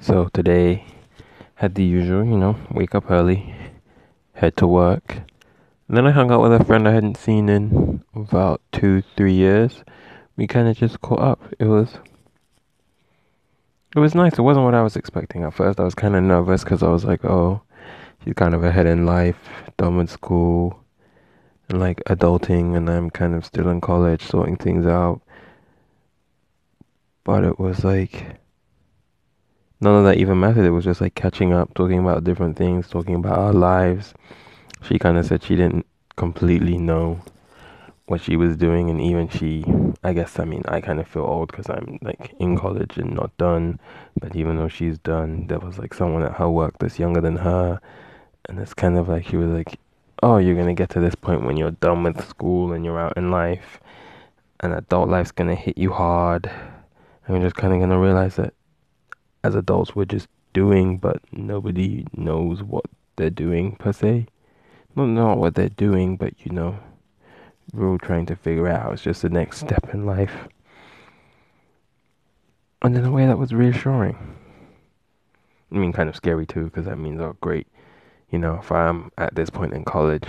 So today had the usual, you know, wake up early, head to work. And then I hung out with a friend I hadn't seen in about two, three years. We kind of just caught up. It was, it was nice. It wasn't what I was expecting at first. I was kind of nervous because I was like, oh, she's kind of ahead in life, done with school, and like adulting, and I'm kind of still in college, sorting things out. But it was like none of that even mattered. It was just like catching up, talking about different things, talking about our lives. She kind of said she didn't completely know what she was doing, and even she, I guess, I mean, I kind of feel old because I'm like in college and not done. But even though she's done, there was like someone at her work that's younger than her, and it's kind of like she was like, "Oh, you're gonna get to this point when you're done with school and you're out in life, and adult life's gonna hit you hard, and you're just kind of gonna realize that as adults we're just doing, but nobody knows what they're doing per se. Not not what they're doing, but you know, we're all trying to figure out. It's just the next step in life. And in a way, that was reassuring. I mean, kind of scary too, because that means, oh, great, you know, if I'm at this point in college,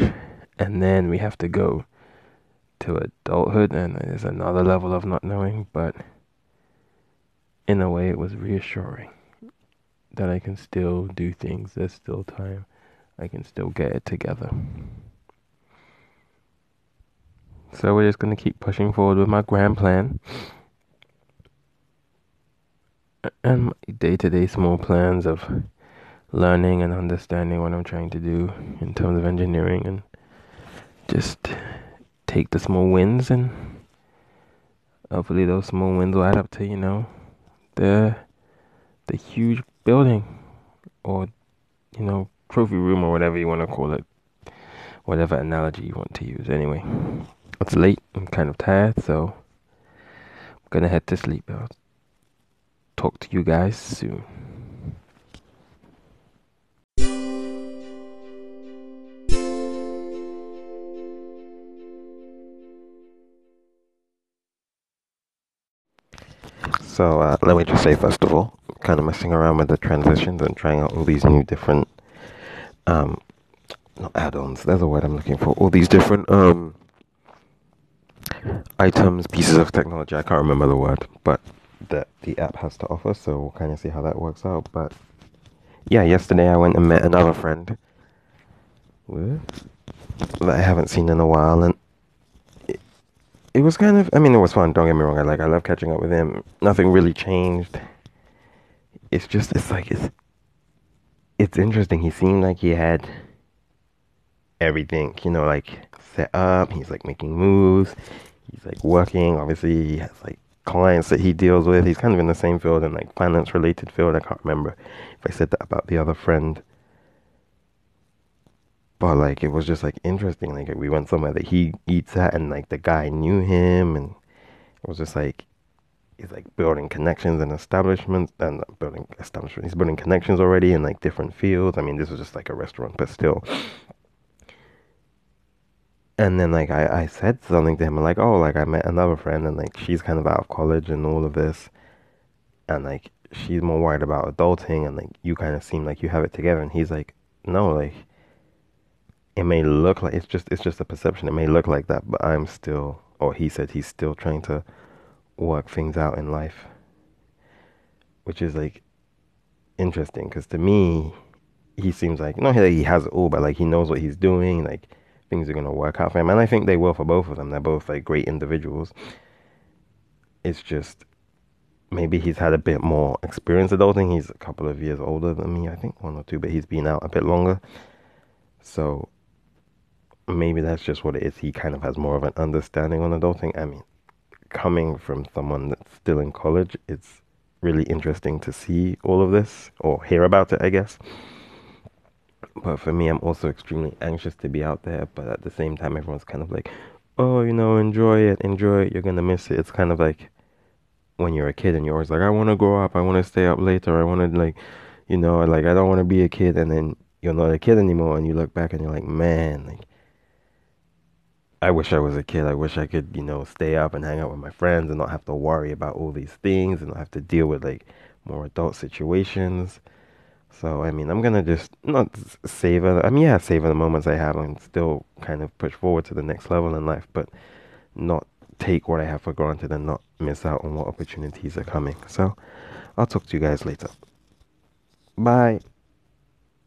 and then we have to go to adulthood, and there's another level of not knowing, but in a way, it was reassuring that I can still do things. There's still time. I can still get it together. So we're just going to keep pushing forward with my grand plan and my day to day small plans of learning and understanding what I'm trying to do in terms of engineering and just take the small wins and hopefully those small wins will add up to, you know, the the huge building or you know trophy room or whatever you want to call it. Whatever analogy you want to use. Anyway it's late. I'm kind of tired so i'm gonna head to sleep. I'll talk to you guys soon So uh, let me just say first of all, kind of messing around with the transitions and trying out all these new different, um, not add-ons. There's a word I'm looking for. All these different um items, pieces of technology. I can't remember the word, but that the app has to offer. So we'll kind of see how that works out. But yeah, yesterday I went and met another friend that I haven't seen in a while, and it was kind of I mean it was fun, don't get me wrong. I like I love catching up with him. Nothing really changed. It's just it's like it's it's interesting. He seemed like he had everything, you know, like set up. He's like making moves. He's like working. Obviously, he has like clients that he deals with. He's kind of in the same field and like finance related field. I can't remember if I said that about the other friend but like it was just like interesting. Like we went somewhere that he eats at, and like the guy knew him, and it was just like he's like building connections and establishments, and uh, building establishments. He's building connections already in like different fields. I mean, this was just like a restaurant, but still. And then like I, I said something to him like oh like I met another friend and like she's kind of out of college and all of this and like she's more worried about adulting and like you kind of seem like you have it together and he's like no like it may look like it's just it's just a perception. It may look like that, but I'm still or he said he's still trying to work things out in life. Which is like interesting because to me he seems like not that he has it all, but like he knows what he's doing, like things are gonna work out for him. And I think they will for both of them. They're both like great individuals. It's just maybe he's had a bit more experience adulting. He's a couple of years older than me, I think one or two, but he's been out a bit longer. So maybe that's just what it is. He kind of has more of an understanding on adulting. I mean, coming from someone that's still in college, it's really interesting to see all of this or hear about it, I guess. But for me, I'm also extremely anxious to be out there. But at the same time, everyone's kind of like, oh, you know, enjoy it, enjoy it. You're going to miss it. It's kind of like when you're a kid and you're always like, I want to grow up. I want to stay up later. I want to, like, you know, like, I don't want to be a kid. And then you're not a kid anymore. And you look back and you're like, man, like, I wish I was a kid. I wish I could, you know, stay up and hang out with my friends and not have to worry about all these things and not have to deal with like more adult situations. So, I mean, I'm gonna just not savor, I mean, yeah, savor the moments I have and still kind of push forward to the next level in life, but not take what I have for granted and not miss out on what opportunities are coming. So, I'll talk to you guys later. Bye.